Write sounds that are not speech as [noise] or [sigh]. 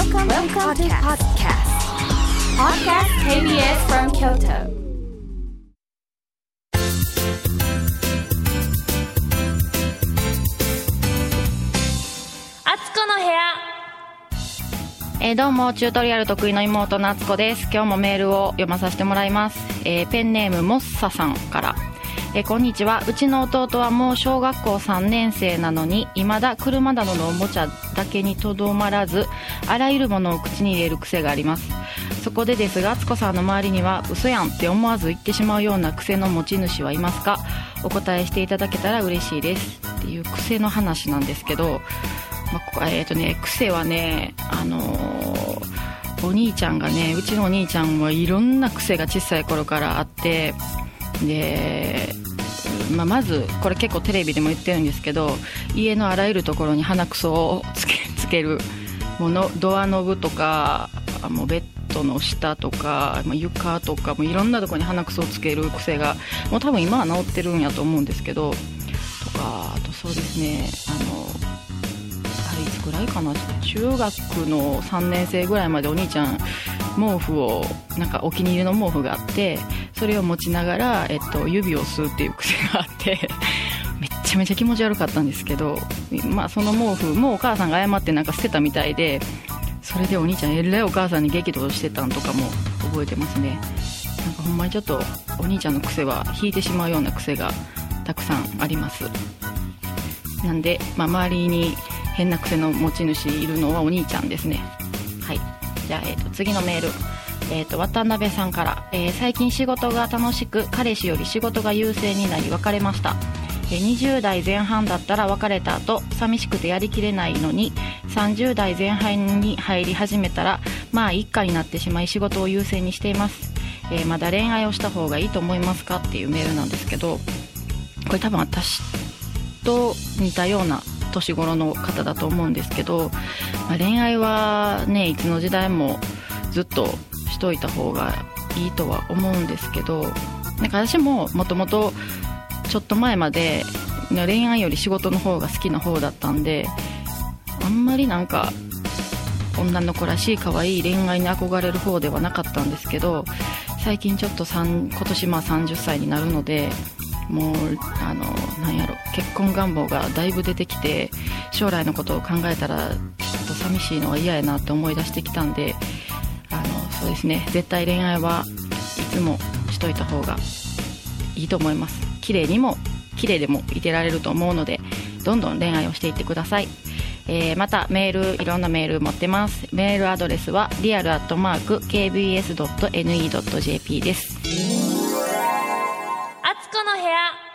Welcome, Welcome to podcast. Podcast KBS from Kyoto. あつこの部屋えーどうもチュートリアル得意の妹夏子です今日もメールを読まさせてもらいます、えーペンネームモッサさんから、えこんにちは。うちの弟はもう小学校3年生なのに未だ車などのおもちゃだけにとどまらずあらゆるものを口に入れる癖があります。そこでですが敦子さんの周りには嘘やんって思わず言ってしまうような癖の持ち主はいますか？お答えしていただけたら嬉しいです。っていう癖の話なんですけどまあえっ、とね癖はねあのーお兄ちゃんがねうちのお兄ちゃんはいろんな癖が小さい頃からあってで、まあ、まずこれ結構テレビでも言ってるんですけど家のあらゆるところに鼻くそをつけ [laughs] つけるものドアノブとかもうベッドの下とか、床とかもいろんなところに鼻くそをつける癖がもう多分今は治ってるんやと思うんですけどとかあとそうですねあのあれいつぐらいかな中学の3年生ぐらいまでお兄ちゃん毛布をなんかお気に入りの毛布があってそれを持ちながら、えっと、指を吸うっていう癖があって [laughs] めっちゃめちゃ気持ち悪かったんですけど、まあ、その毛布もお母さんが謝ってなんか捨てたみたいでそれでお兄ちゃんえらいお母さんに激怒してたんとかも覚えてますね。なんかほんまにちょっとお兄ちゃんの癖は引いてしまうような癖がたくさんあります。なんで、まあ、周りに変な癖の持ち主いるのはお兄ちゃんですね。はい。じゃあ、えー、と次のメール。えー、と渡辺さんから、えー最近仕事が楽しく彼氏より仕事が優先になり別れました、えー20代前半だったら別れた後寂しくてやりきれないのに30代前半に入り始めたらまあ一家になってしまい仕事を優先にしています、えーまだ恋愛をした方がいいと思いますかっていうメールなんですけどこれ多分私と似たような年頃の方だと思うんですけど、まあ恋愛はねいつの時代もずっとといた方がいいとは思うんですけどなんか私ももともとちょっと前までね恋愛より仕事の方が好きな方だったんであんまりなんか女の子らしい可愛い恋愛に憧れる方ではなかったんですけど最近ちょっと今年まあ30歳になるのでもうあのなんやろ結婚願望がだいぶ出てきて将来のことを考えたらちょっと寂しいのは嫌やなって思い出してきたんでですね。絶対恋愛はいつもしといた方がいいと思います。綺麗にも綺麗でもいてられると思うのでどんどん恋愛をしていってください。えーまたメールいろんなメール持ってます。メールアドレスはリアルアットマーク KBS.NE.JP です。あつこの部屋。